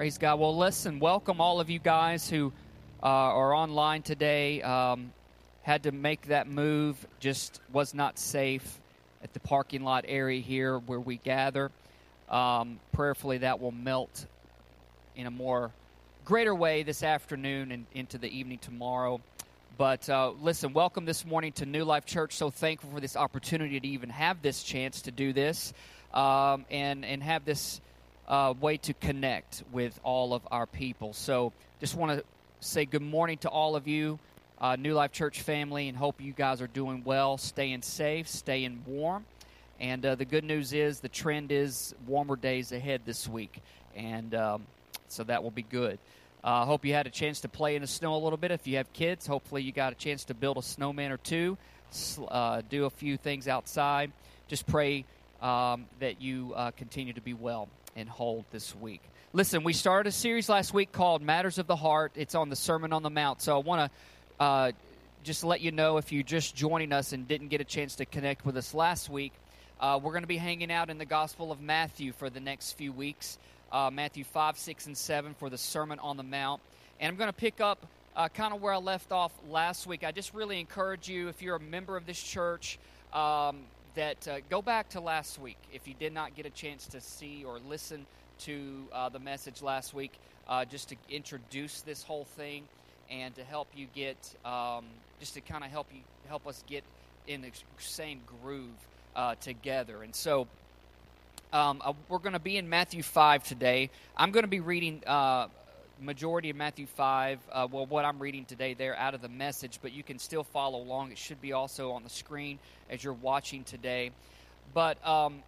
Praise God. Well, listen, welcome all of you guys who uh, are online today. Um, had to make that move, just was not safe at the parking lot area here where we gather. Um, prayerfully, that will melt in a more greater way this afternoon and into the evening tomorrow. But uh, listen, welcome this morning to New Life Church. So thankful for this opportunity to even have this chance to do this um, and, and have this uh, way to connect with all of our people. So just want to say good morning to all of you, uh, New Life Church family, and hope you guys are doing well, staying safe, staying warm. And uh, the good news is the trend is warmer days ahead this week. And um, so that will be good. I uh, hope you had a chance to play in the snow a little bit. If you have kids, hopefully you got a chance to build a snowman or two, uh, do a few things outside. Just pray um, that you uh, continue to be well and hold this week. Listen, we started a series last week called Matters of the Heart. It's on the Sermon on the Mount. So I want to uh, just let you know if you're just joining us and didn't get a chance to connect with us last week, uh, we're going to be hanging out in the Gospel of Matthew for the next few weeks uh, Matthew 5, 6, and 7 for the Sermon on the Mount. And I'm going to pick up uh, kind of where I left off last week. I just really encourage you, if you're a member of this church, um, that uh, go back to last week. If you did not get a chance to see or listen to uh, the message last week, uh, just to introduce this whole thing and to help you get, um, just to kind of help you help us get in the same groove uh, together. And so um, uh, we're going to be in Matthew 5 today. I'm going to be reading uh, majority of Matthew 5, uh, well, what I'm reading today there out of the message, but you can still follow along. It should be also on the screen as you're watching today. But um,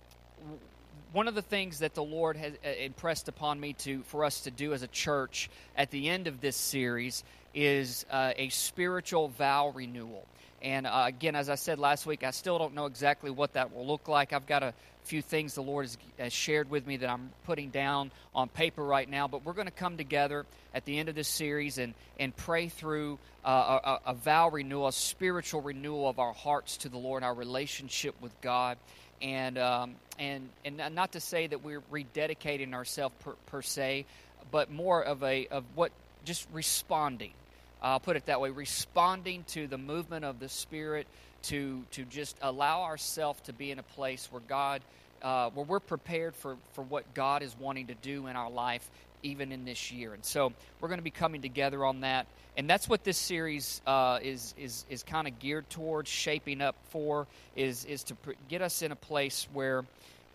one of the things that the Lord has uh, impressed upon me to for us to do as a church at the end of this series is uh, a spiritual vow renewal. And uh, again, as I said last week, I still don't know exactly what that will look like. I've got a few things the Lord has, has, shared with me that I'm putting down on paper right now. But we're going to come together at the end of this series and, and pray through uh, a, a, vow renewal, a spiritual renewal of our hearts to the Lord, our relationship with God. And, um, and, and not to say that we're rededicating ourselves per, per se, but more of a of what just responding. I'll put it that way, responding to the movement of the Spirit to to just allow ourselves to be in a place where God, uh, where we're prepared for for what God is wanting to do in our life, even in this year. And so we're going to be coming together on that, and that's what this series uh, is is is kind of geared towards, shaping up for, is is to get us in a place where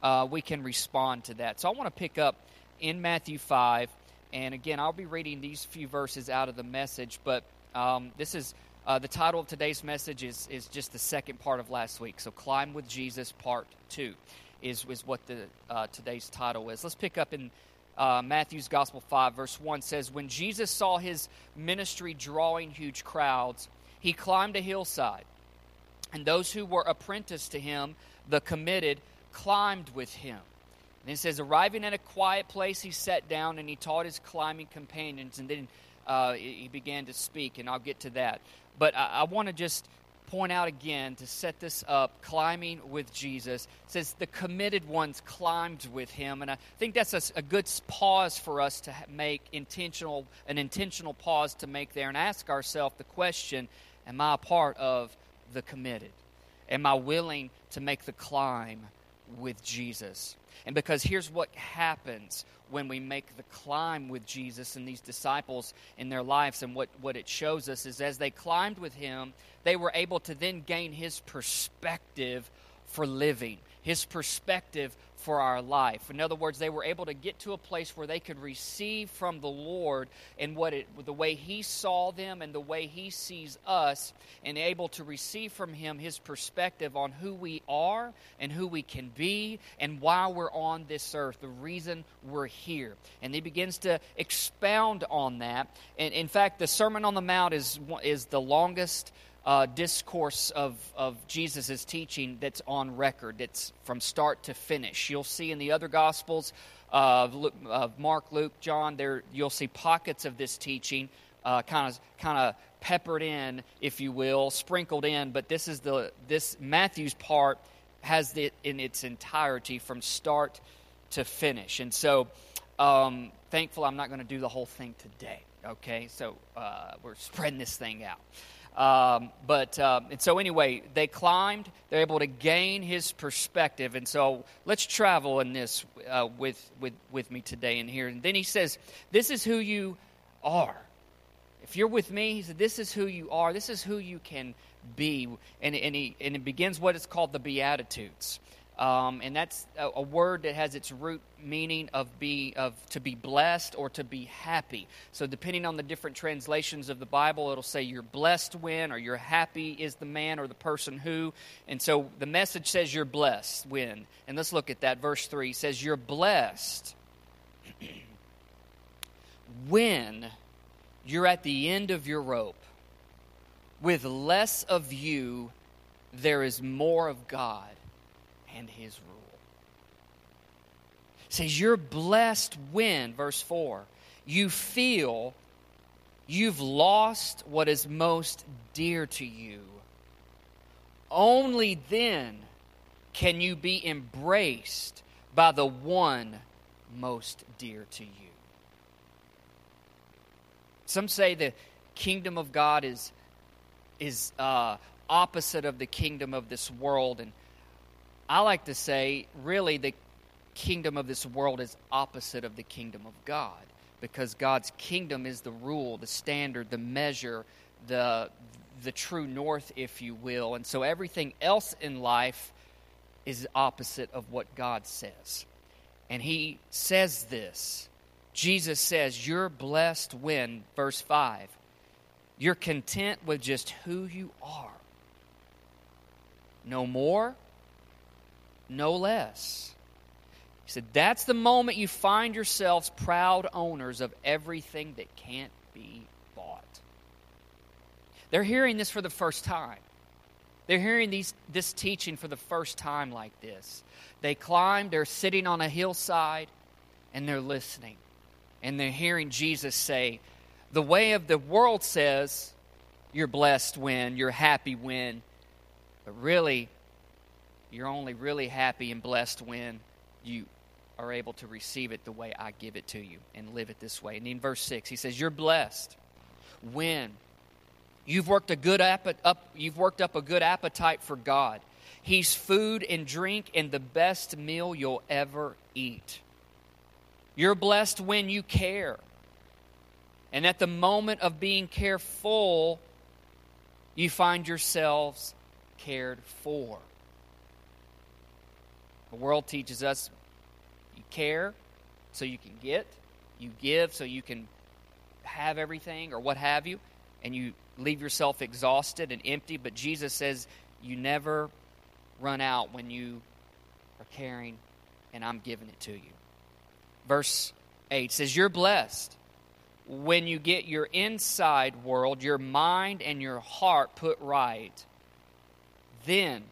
uh, we can respond to that. So I want to pick up in Matthew five. And again, I'll be reading these few verses out of the message, but um, this is uh, the title of today's message is, is just the second part of last week. So, Climb with Jesus, part two, is, is what the, uh, today's title is. Let's pick up in uh, Matthew's Gospel 5, verse 1 says, When Jesus saw his ministry drawing huge crowds, he climbed a hillside, and those who were apprenticed to him, the committed, climbed with him. And it says, Arriving at a quiet place, he sat down and he taught his climbing companions, and then uh, he began to speak, and I'll get to that. But I, I want to just point out again to set this up climbing with jesus. It says the committed ones climbed with him. And i think that's a, a, good pause for us to make intentional an intentional pause to make there and ask ourselves the question am i a part of the committed? Am i willing to make the climb with jesus and because here's what happens when we make the climb with Jesus and these disciples in their lives, and what, what it shows us is as they climbed with him, they were able to then gain his perspective for living, his perspective for our life. In other words, they were able to get to a place where they could receive from the Lord and what it, the way He saw them and the way He sees us, and able to receive from Him His perspective on who we are and who we can be and why we're on this earth, the reason we're here. And He begins to expound on that. And in fact, the Sermon on the Mount is is the longest uh, discourse of, of Jesus' teaching that's on record. that's from start to finish. You'll see in the other Gospels, uh, of Mark, Luke, John, there you'll see pockets of this teaching kind of kind of peppered in, if you will, sprinkled in. But this is the this Matthew's part has it in its entirety from start to finish. And so um, thankful I'm not going to do the whole thing today. Okay, so uh, we're spreading this thing out. Um, but uh, and so anyway, they climbed. They're able to gain his perspective, and so let's travel in this uh, with with with me today and here. And then he says, "This is who you are." If you're with me, he said, "This is who you are. This is who you can be." And and he and it begins what is called the Beatitudes. Um, and that's a, a, word that has its root meaning of be of to be blessed or to be happy. So depending on the different translations of the Bible, it'll say you're blessed when or you're happy is the man or the person who. And so the message says you're blessed when. And let's look at that. Verse three says you're blessed when you're at the end of your rope. With less of you, there is more of God and his rule. It says, You're blessed when, verse 4, you feel you've lost what is most dear to you. Only then can you be embraced by the one most dear to you. Some say the kingdom of God is, is uh, opposite of the kingdom of this world, and I like to say, really, the kingdom of this world is opposite of the kingdom of God because God's kingdom is the rule, the standard, the measure, the the true north, if you will. And so everything else in life is opposite of what God says. And he says this. Jesus says, You're blessed when, verse 5, you're content with just who you are. No more, no less. He said, That's the moment you find yourselves proud owners of everything that can't be bought. They're hearing this for the first time. They're hearing these, this teaching for the first time like this. They climbed, they're sitting on a hillside, and they're listening. And they're hearing Jesus say, The way of the world says, you're blessed when, you're happy when. But really, you're only really happy and blessed when you are able to receive it the way I give it to you and live it this way. And in verse 6, he says, You're blessed when you've worked a good up, you've worked up a good appetite for God. He's food and drink and the best meal you'll ever eat. You're blessed when you care. And at the moment of being careful, you find yourselves cared for. The world teaches us you care so you can get, you give so you can have everything or what have you, and you leave yourself exhausted and empty. But Jesus says you never run out when you are caring, and I'm giving it to you. Verse 8 says, You're blessed when you get your inside world, your mind and your heart put right. Then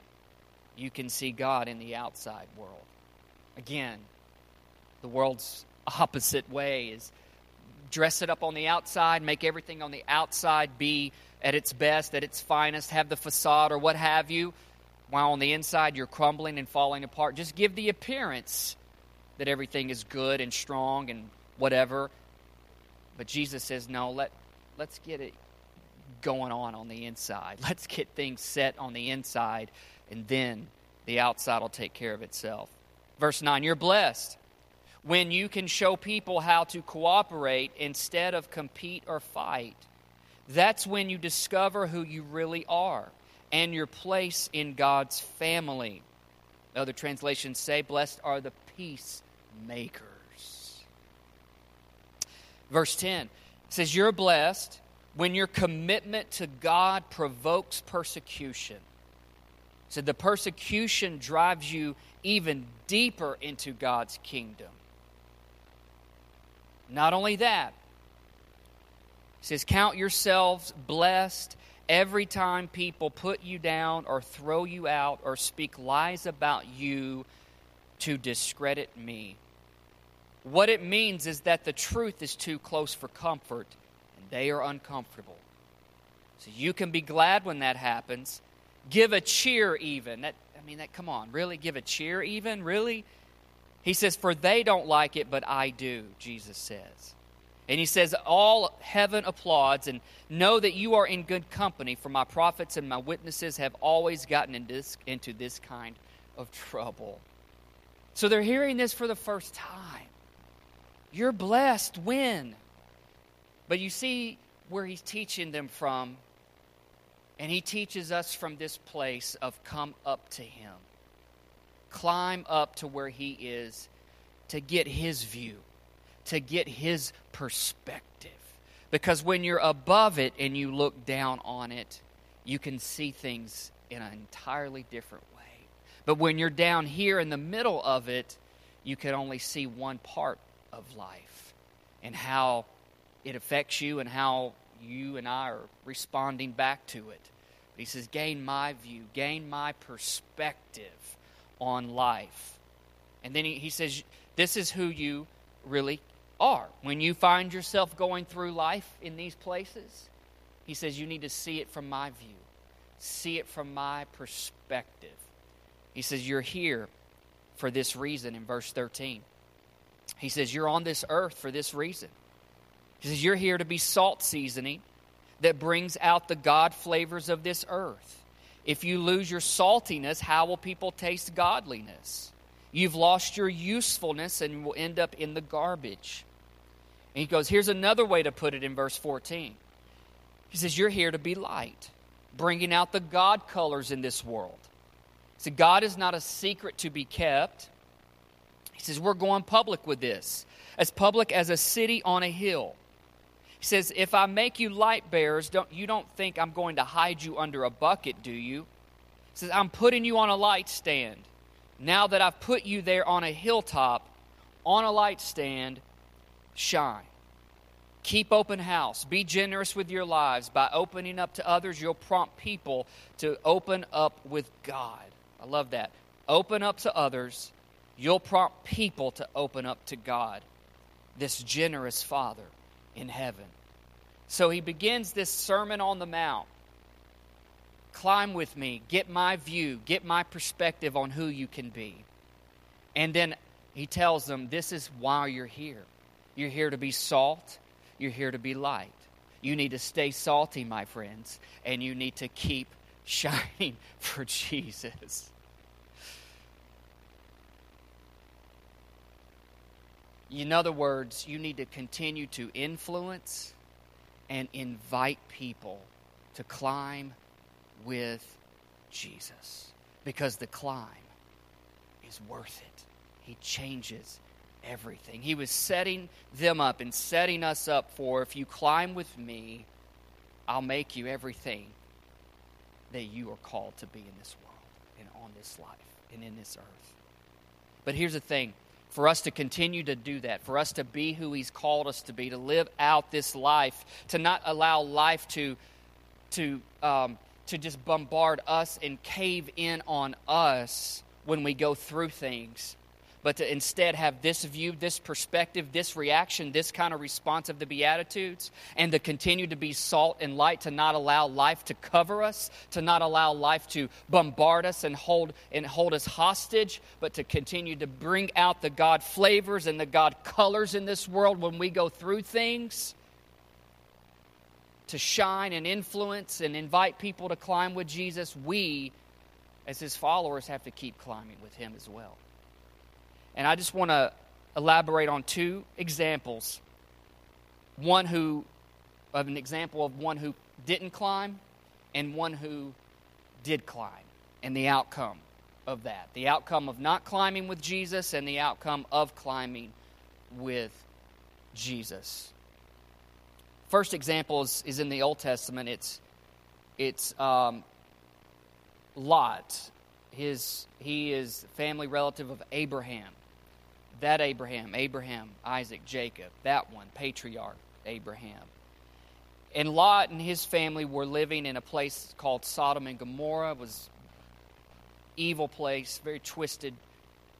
you can see God in the outside world. Again, the world's opposite way is dress it up on the outside, make everything on the outside be at its best, at its finest, have the facade or what have you, while on the inside you're crumbling and falling apart. Just give the appearance that everything is good and strong and whatever. But Jesus says, no, let, let's get it going on on the inside. Let's get things set on the inside and then the outside will take care of itself. Verse 9 You're blessed when you can show people how to cooperate instead of compete or fight. That's when you discover who you really are and your place in God's family. Other translations say, Blessed are the peacemakers. Verse 10 says, You're blessed when your commitment to God provokes persecution. So the persecution drives you even deeper into God's kingdom. Not only that, says, Count yourselves blessed every time people put you down or throw you out or speak lies about you to discredit me. What it means is that the truth is too close for comfort and they are uncomfortable. So you can be glad when that happens give a cheer even. That I mean that come on, really give a cheer even? Really? He says, For they don't like it, but I do, Jesus says. And he says, All heaven applauds, and know that you are in good company, for my prophets and my witnesses have always gotten in this, into this kind of trouble. So they're hearing this for the first time. You're blessed when. But you see where he's teaching them from, and he teaches us from this place of come up to him. Climb up to where he is to get his view to get his perspective. Because when you're above it and you look down on it, you can see things in an entirely different way. But when you're down here in the middle of it, you can only see one part of life and how it affects you and how you and I are responding back to it. But he says, gain my view, gain my perspective on life. And then he, he says, this is who you really are. When you find yourself going through life in these places, he says you need to see it from my view, see it from my perspective. He says you're here for this reason in verse 13. He says you're on this earth for this reason. He says you're here to be salt seasoning that brings out the God flavors of this earth. If you lose your saltiness, how will people taste godliness? You've lost your usefulness and will end up in the garbage. And he goes, Here's another way to put it in verse 14. He says, You're here to be light, bringing out the God colors in this world. So God is not a secret to be kept. He says, We're going public with this, as public as a city on a hill. He says, If I make you light bearers, don't, you don't think I'm going to hide you under a bucket, do you? He says, I'm putting you on a light stand now that I've put you there on a hilltop, on a light stand, shine. Keep open house. Be generous with your lives. By opening up to others, you'll prompt people to open up with God. I love that. Open up to others, you'll prompt people to open up to God, this generous Father in heaven. So he begins this Sermon on the Mount Climb with me, get my view, get my perspective on who you can be. And then he tells them, This is why you're here. You're here to be salt, you're here to be light. You need to stay salty, my friends, and you need to keep shining for Jesus. In other words, you need to continue to influence and invite people to climb with Jesus because the climb is worth it. He changes everything. He was setting them up and setting us up for if you climb with me, I'll make you everything that you are called to be in this world and on this life and in this earth. But here's the thing for us to continue to do that, for us to be who He's called us to be, to live out this life, to not allow life to, to um, to just bombard us and cave in on us when we go through things, but to instead have this view, this perspective, this reaction, this kind of response of the Beatitudes, and to continue to be salt and light, to not allow life to cover us, to not allow life to bombard us and hold, and hold us hostage, but to continue to bring out the God flavors and the God colors in this world when we go through things to shine and influence and invite people to climb with Jesus, we, as his followers, have to keep climbing with him as well. And I just want to elaborate on two examples. One who, of an example of one who didn't climb, and one who did climb, and the outcome of that. The outcome of not climbing with Jesus, and the outcome of climbing with Jesus. First example is, is in the Old Testament. It's, it's um, Lot. His, he is family relative of Abraham. That Abraham, Abraham, Isaac, Jacob, that one, patriarch Abraham. And Lot and his family were living in a place called Sodom and Gomorrah. It was evil place, very twisted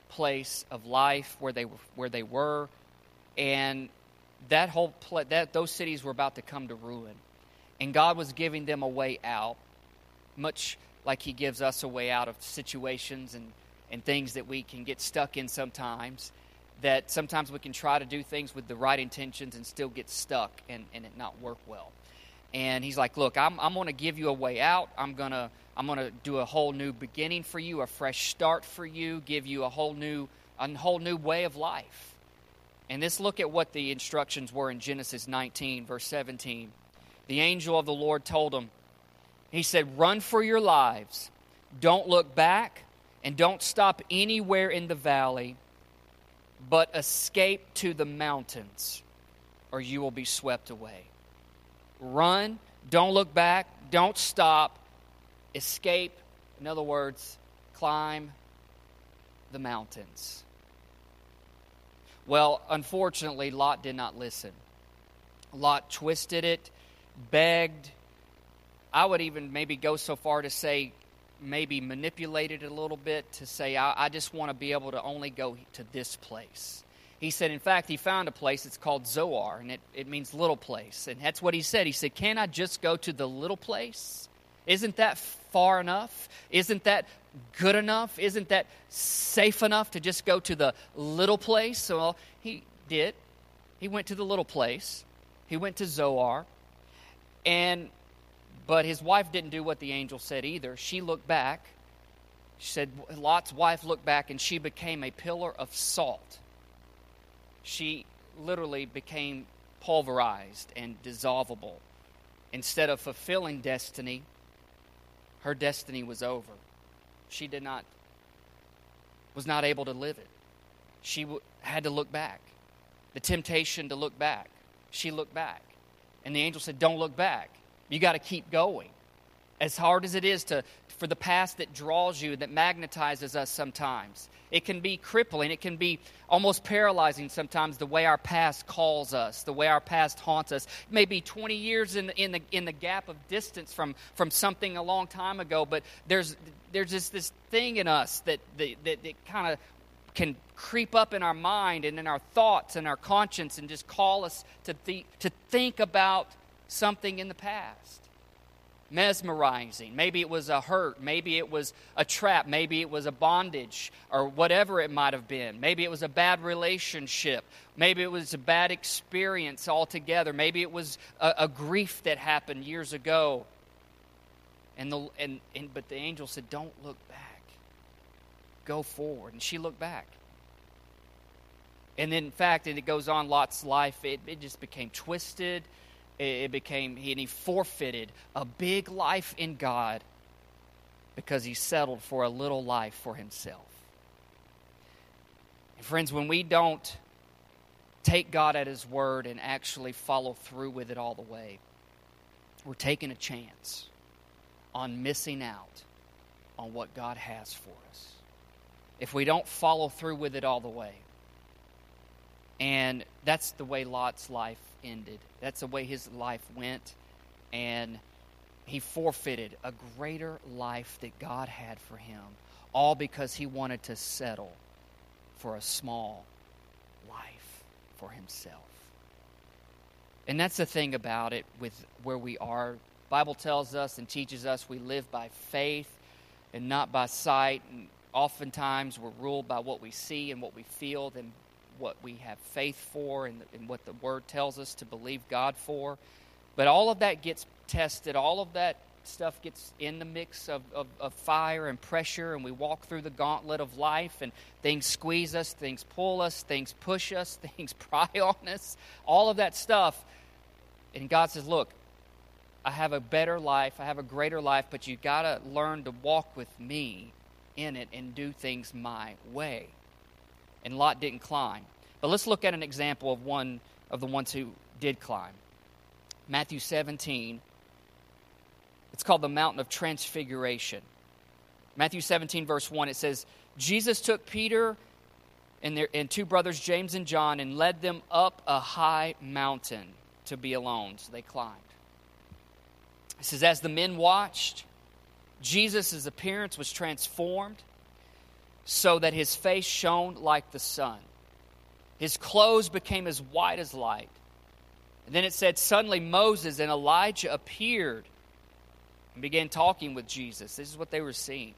place of life where they were, where they were. And that whole pla- that those cities were about to come to ruin, and God was giving them a way out, much like He gives us a way out of situations and and things that we can get stuck in sometimes. That sometimes we can try to do things with the right intentions and still get stuck and, and it not work well. And he's like, Look, I'm, I'm going to give you a way out. I'm going to I'm going to do a whole new beginning for you, a fresh start for you, give you a whole new a whole new way of life. And let's look at what the instructions were in Genesis 19, verse 17. The angel of the Lord told him, He said, Run for your lives. Don't look back and don't stop anywhere in the valley, but escape to the mountains, or you will be swept away. Run, don't look back, don't stop, escape. In other words, climb the mountains. Well, unfortunately, Lot did not listen. Lot twisted it, begged. I would even maybe go so far to say, maybe manipulated a little bit to say, I, I just want to be able to only go to this place. He said, in fact, he found a place, it's called Zoar, and it, it means little place. And that's what he said. He said, Can I just go to the little place? Isn't that far enough? Isn't that good enough? Isn't that safe enough to just go to the little place? Well, he did. He went to the little place. He went to Zoar. And but his wife didn't do what the angel said either. She looked back. She said Lot's wife looked back and she became a pillar of salt. She literally became pulverized and dissolvable. Instead of fulfilling destiny, her destiny was over. She did not was not able to live it. She w- had to look back. The temptation to look back. She looked back. And the angel said, "Don't look back. You got to keep going." As hard as it is to for the past that draws you, that magnetizes us sometimes. It can be crippling. It can be almost paralyzing sometimes the way our past calls us, the way our past haunts us. Maybe 20 years in the, in the, in the gap of distance from, from something a long time ago, but there's, there's just this thing in us that, that, that, that kind of can creep up in our mind and in our thoughts and our conscience and just call us to, th- to think about something in the past mesmerizing. Maybe it was a hurt. Maybe it was a trap. Maybe it was a bondage or whatever it might have been. Maybe it was a bad relationship. Maybe it was a bad experience altogether. Maybe it was a, a grief that happened years ago. And the, and, and, but the angel said, Don't look back. Go forward. And she looked back. And then, in fact, and it goes on, Lot's life, it, it just became twisted it became, and he forfeited a big life in God because he settled for a little life for himself. And friends, when we don't take God at his word and actually follow through with it all the way, we're taking a chance on missing out on what God has for us. If we don't follow through with it all the way, and that's the way Lot's life ended. That's the way his life went. And he forfeited a greater life that God had for him, all because he wanted to settle for a small life for himself. And that's the thing about it with where we are. Bible tells us and teaches us we live by faith and not by sight. And oftentimes we're ruled by what we see and what we feel than what we have faith for and, and what the Word tells us to believe God for. But all of that gets tested, all of that stuff gets in the mix of, of, of, fire and pressure, and we walk through the gauntlet of life, and things squeeze us, things pull us, things push us, things pry on us, all of that stuff. And God says, Look, I have a better life, I have a greater life, but you got to learn to walk with me in it and do things my way and Lot didn't climb. But let's look at an example of one of the ones who did climb. Matthew 17. It's called the Mountain of Transfiguration. Matthew 17, verse 1, it says, Jesus took Peter and, their, and two brothers, James and John, and led them up a high mountain to be alone. So they climbed. It says, As the men watched, Jesus' appearance was transformed so that his face shone like the sun. His clothes became as white as light. And then it said, Suddenly Moses and Elijah appeared and began talking with Jesus. This is what they were seeing.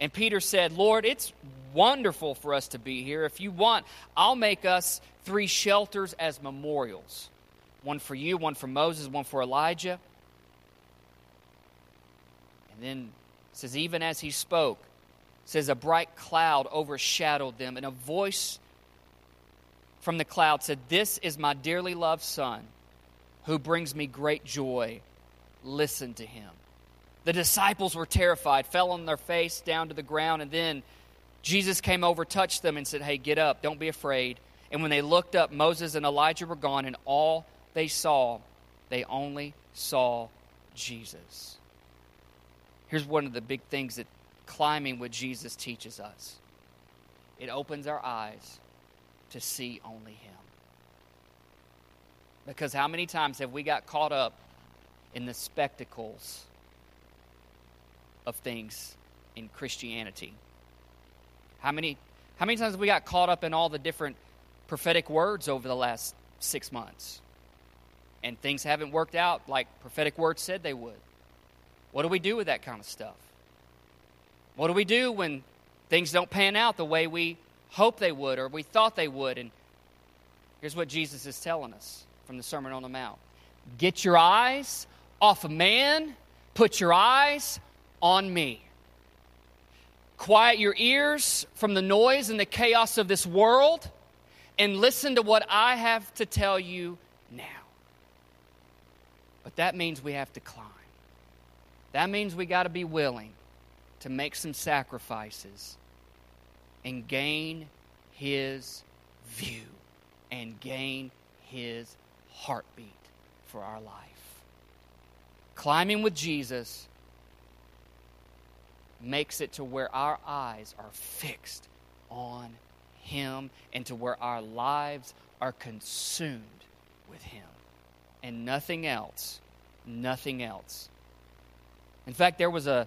And Peter said, Lord, it's wonderful for us to be here. If you want, I'll make us three shelters as memorials one for you, one for Moses, one for Elijah. And then says, even as he spoke, says a bright cloud overshadowed them, and a voice from the cloud said, This is my dearly loved son, who brings me great joy. Listen to him. The disciples were terrified, fell on their face down to the ground, and then Jesus came over, touched them, and said, Hey, get up, don't be afraid. And when they looked up, Moses and Elijah were gone, and all they saw, they only saw Jesus. Here's one of the big things that climbing what Jesus teaches us it opens our eyes to see only Him. Because how many times have we got caught up in the spectacles of things in Christianity? How many, how many times have we got caught up in all the different prophetic words over the last six months? And things haven't worked out like prophetic words said they would. What do we do with that kind of stuff? What do we do when things don't pan out the way we hope they would or we thought they would? And here's what Jesus is telling us from the Sermon on the Mount Get your eyes off of man, put your eyes on me. Quiet your ears from the noise and the chaos of this world and listen to what I have to tell you now. But that means we have to climb. That means we got to be willing to make some sacrifices and gain his view and gain his heartbeat for our life. Climbing with Jesus makes it to where our eyes are fixed on him and to where our lives are consumed with him and nothing else. Nothing else. In fact, there was a,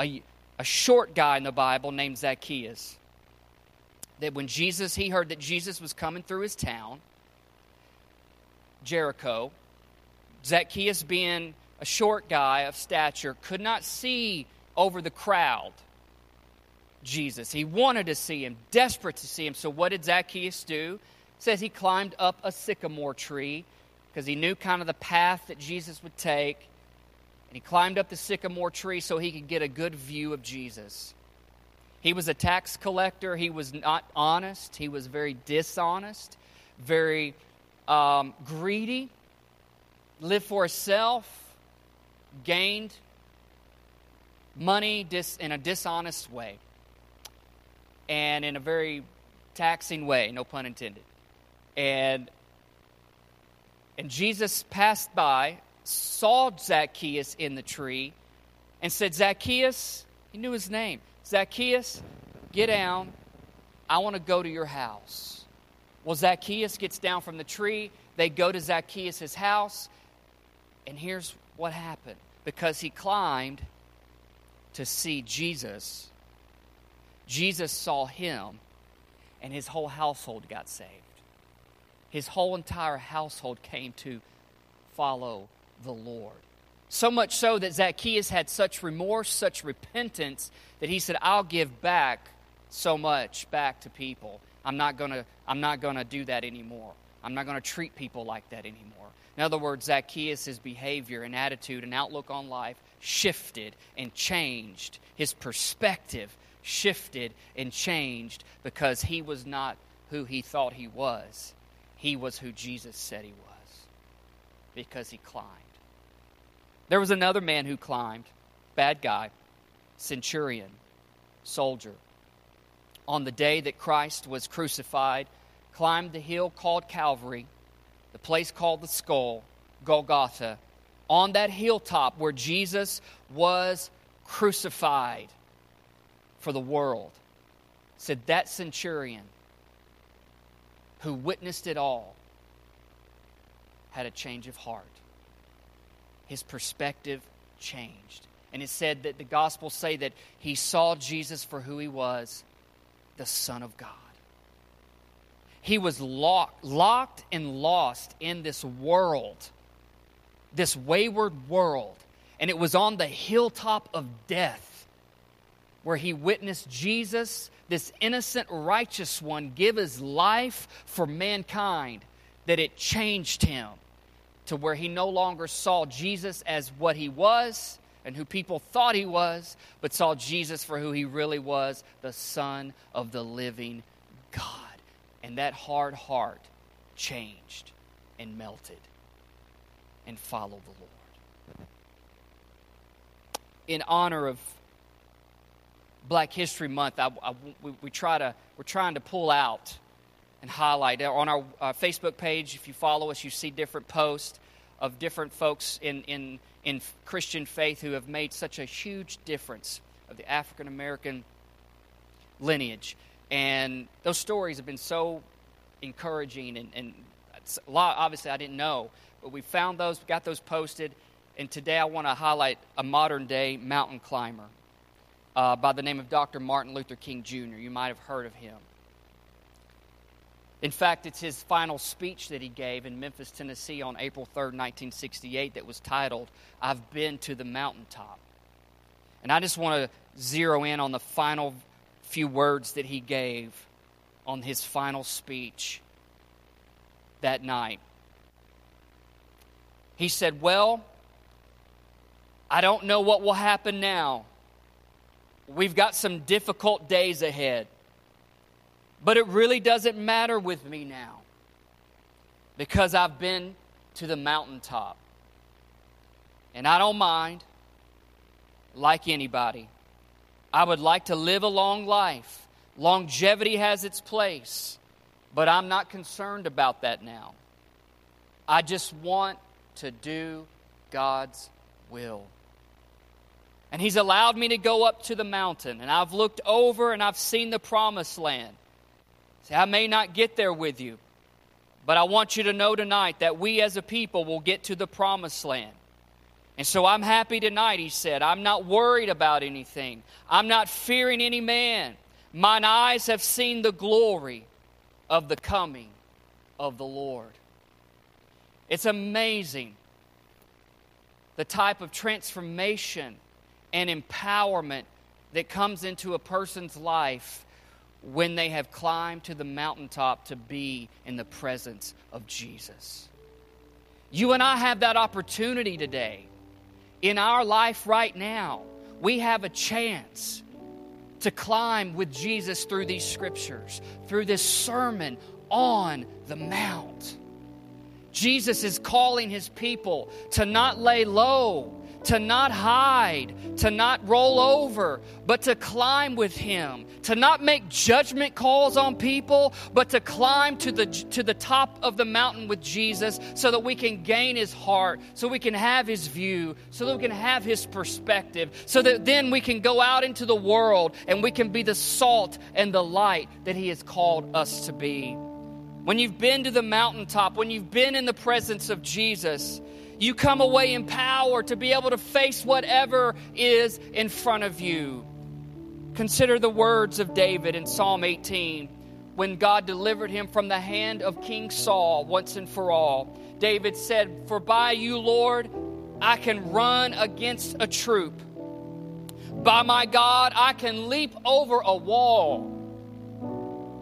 a, a short guy in the Bible named Zacchaeus. That when Jesus, he heard that Jesus was coming through his town, Jericho, Zacchaeus, being a short guy of stature, could not see over the crowd Jesus. He wanted to see him, desperate to see him. So what did Zacchaeus do? Says he climbed up a sycamore tree because he knew kind of the path that Jesus would take. And he climbed up the sycamore tree so he could get a good view of Jesus. He was a tax collector. He was not honest. He was very dishonest, very um, greedy, lived for himself, gained money dis- in a dishonest way, and in a very taxing way, no pun intended. And, and Jesus passed by saw Zacchaeus in the tree and said, Zacchaeus, he knew his name. Zacchaeus, get down. I want to go to your house. Well, Zacchaeus gets down from the tree. They go to Zacchaeus' house. And here's what happened because he climbed to see Jesus, Jesus saw him, and his whole household got saved. His whole entire household came to follow the Lord. So much so that Zacchaeus had such remorse, such repentance, that he said, I'll give back so much back to people. I'm not going to I'm not going to do that anymore. I'm not going to treat people like that anymore. In other words, Zacchaeus' behavior and attitude and outlook on life shifted and changed. His perspective shifted and changed because he was not who he thought he was. He was who Jesus said he was because he climbed. There was another man who climbed, bad guy, centurion, soldier. On the day that Christ was crucified, climbed the hill called Calvary, the place called the skull, Golgotha, on that hilltop where Jesus was crucified for the world. Said that centurion who witnessed it all had a change of heart his perspective changed. And it said that the Gospels say that he saw Jesus for who he was the Son of God. He was locked, locked and lost in this world, this wayward world. And it was on the hilltop of death where he witnessed Jesus, this innocent, righteous one, give his life for mankind, that it changed him to where he no longer saw Jesus as what he was and who people thought he was, but saw Jesus for who he really was the Son of the living God. And that hard heart changed and melted and followed the Lord. In honor of Black History Month, I, I, we, we, try to, we're trying to pull out and highlight. On our uh, Facebook page, if you follow us, you see different posts of different folks in, in, in Christian faith who have made such a huge difference of the African American lineage. And those stories have been so encouraging and, and a lot obviously I didn't know, but we found those, got those posted, and today I want to highlight a modern day mountain climber uh, by the name of Dr. Martin Luther King Jr. You might have heard of him. In fact, it's his final speech that he gave in Memphis, Tennessee on April 3rd, 1968, that was titled, I've Been to the Mountaintop. And I just want to zero in on the final few words that he gave on his final speech that night. He said, Well, I don't know what will happen now. We've got some difficult days ahead. But it really doesn't matter with me now because I've been to the mountaintop. And I don't mind, like anybody. I would like to live a long life. Longevity has its place, but I'm not concerned about that now. I just want to do God's will. And He's allowed me to go up to the mountain, and I've looked over and I've seen the promised land. See, I may not get there with you, but I want you to know tonight that we as a people will get to the promised land. And so I'm happy tonight, he said. I'm not worried about anything. I'm not fearing any man. Mine eyes have seen the glory of the coming of the Lord. It's amazing the type of transformation and empowerment that comes into a person's life when they have climbed to the mountaintop to be in the presence of Jesus. You and I have that opportunity today. In our life right now, we have a chance to climb with Jesus through these scriptures, through this sermon on the Mount. Jesus is calling his people to not lay low, to not hide, to not roll over, but to climb with Him, to not make judgment calls on people, but to climb to the, to the top of the mountain with Jesus so that we can gain His heart, so we can have His view, so that we can have His perspective, so that then we can go out into the world and we can be the salt and the light that He has called us to be. When you've been to the mountaintop, when you've been in the presence of Jesus, you come away empowered to be able to face whatever is in front of you. Consider the words of David in Psalm 18 when God delivered him from the hand of King Saul once and for all. David said, For by you, Lord, I can run against a troop. By my God, I can leap over a wall.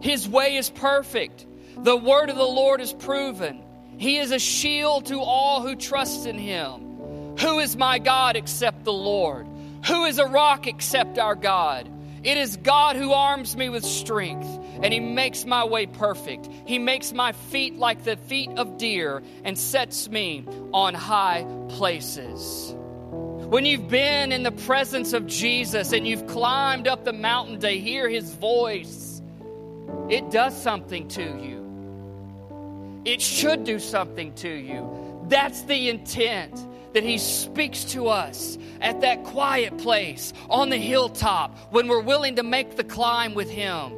His way is perfect. The word of the Lord is proven. He is a shield to all who trust in him. Who is my God except the Lord? Who is a rock except our God? It is God who arms me with strength, and He makes my way perfect. He makes my feet like the feet of deer and sets me on high places. When you've been in the presence of Jesus and you've climbed up the mountain to hear His voice, it does something to you it should do something to you. That's the intent that He speaks to us at that quiet place on the hilltop when we're willing to make the climb with Him.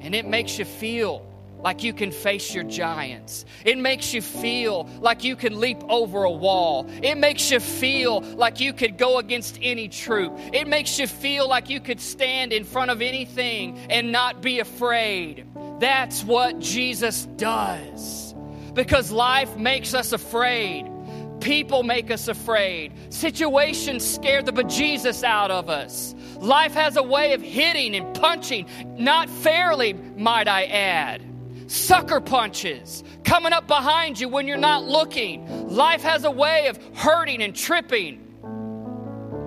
And it makes you feel like you can face your giants. It makes you feel like you can leap over a wall. It makes you feel like you could go against any troop. It makes you feel like you could stand in front of anything and not be afraid. That's what Jesus does. Because life makes us afraid. People make us afraid. Situations scare the bejesus out of us. Life has a way of hitting and punching, not fairly, might I add. Sucker punches coming up behind you when you're not looking. Life has a way of hurting and tripping.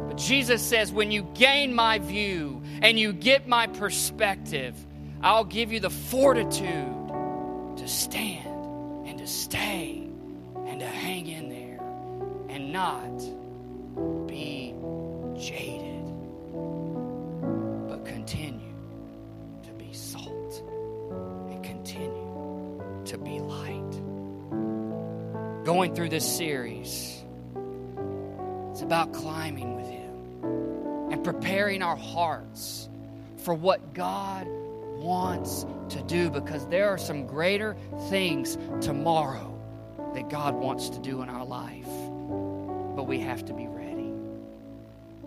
But Jesus says, when you gain my view and you get my perspective, I'll give you the fortitude to stand and to stay and to hang in there and not be jaded, Going through this series, it's about climbing with Him and preparing our hearts for what God wants to do because there are some greater things tomorrow that God wants to do in our life. But we have to be ready.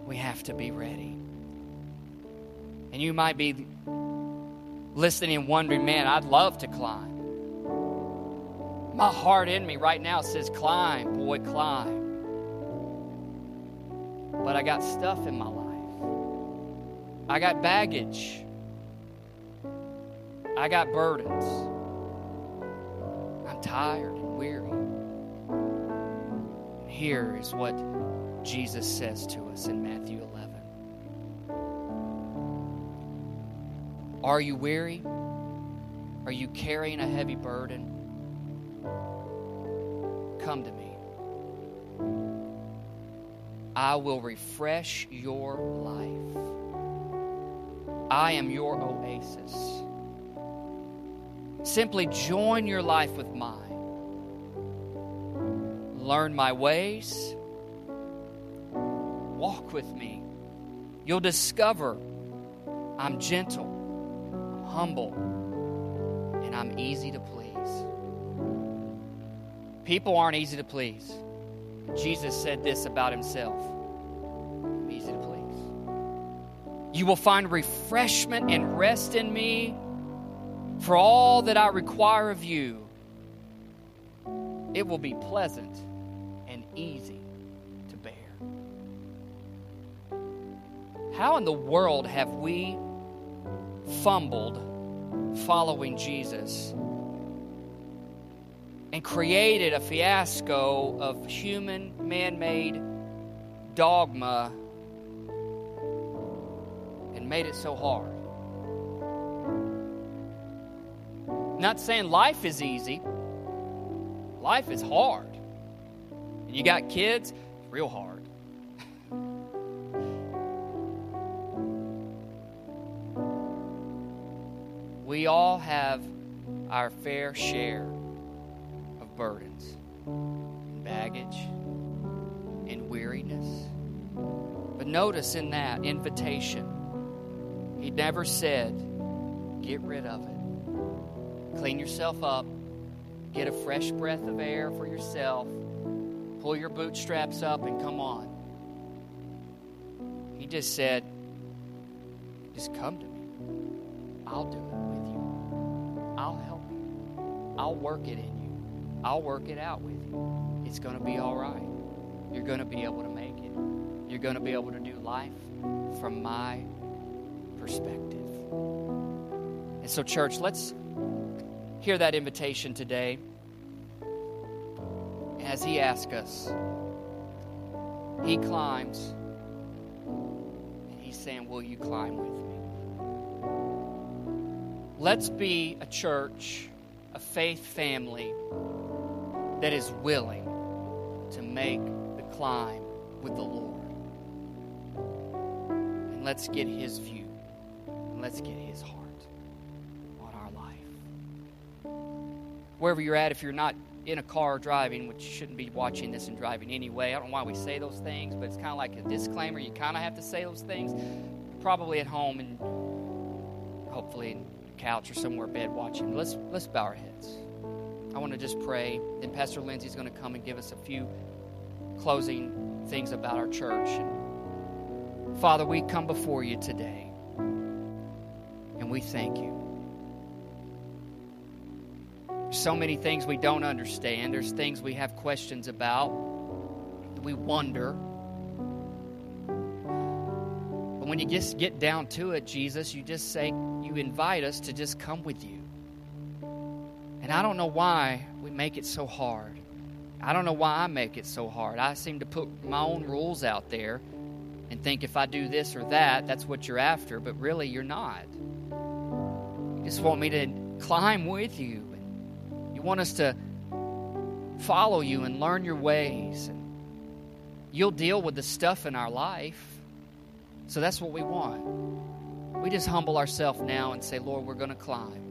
We have to be ready. And you might be listening and wondering, man, I'd love to climb. My heart in me right now says, climb, boy, climb. But I got stuff in my life. I got baggage. I got burdens. I'm tired and weary. Here is what Jesus says to us in Matthew 11. Are you weary? Are you carrying a heavy burden? Come to me. I will refresh your life. I am your oasis. Simply join your life with mine. Learn my ways. Walk with me. You'll discover I'm gentle, I'm humble, and I'm easy to please. People aren't easy to please. Jesus said this about himself I'm easy to please. You will find refreshment and rest in me for all that I require of you. It will be pleasant and easy to bear. How in the world have we fumbled following Jesus and created a fiasco of human man made dogma and made it so hard? Not saying life is easy. Life is hard. And you got kids, real hard. we all have our fair share burdens, and baggage, and weariness. But notice in that invitation, he never said, get rid of it. Clean yourself up, get a fresh breath of air for yourself, pull your bootstraps up, and come on. He just said, just come to me. I'll do it with you. I'll help you. I'll work it in you. I'll work it out with you. It's going to be all right. You're going to be able to make it. You're going to be able to do life from my perspective. And so, church, let's hear that invitation today as He asks us. He climbs, and He's saying, Will you climb with me? Let's be a church, a faith family that is willing to make the climb with the Lord. And let's get His view, and let's get His heart on our life. Wherever you're at, if you're not in a car driving, which shouldn't be watching this and driving anyway, I don't know why we say those things, but it's kind of like a disclaimer. You kind of have to say those things. Probably at home and hopefully in couch or somewhere bed watching. Let's let's bow our heads. I want to just pray. Then Pastor Lindsay's going to come and give us a few closing things about our church. Father, we come before you today, and we thank you. So many things we don't understand. There's things we have questions about. we wonder. But when you just get down to it, Jesus, you just say, you invite us to just come with you. And I don't know why we make it so hard. I don't know why I make it so hard. I seem to put my own rules out there and think if I do this or that, that's what you're after, but really you're not. You just want me to climb with you. You want us to follow you and learn your ways. And you'll deal with the stuff in our life. So that's what we want. We just humble ourselves now and say, Lord, we're going to climb.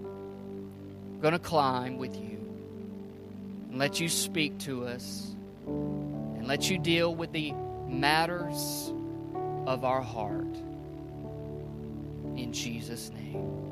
Going to climb with you and let you speak to us and let you deal with the matters of our heart. In Jesus' name.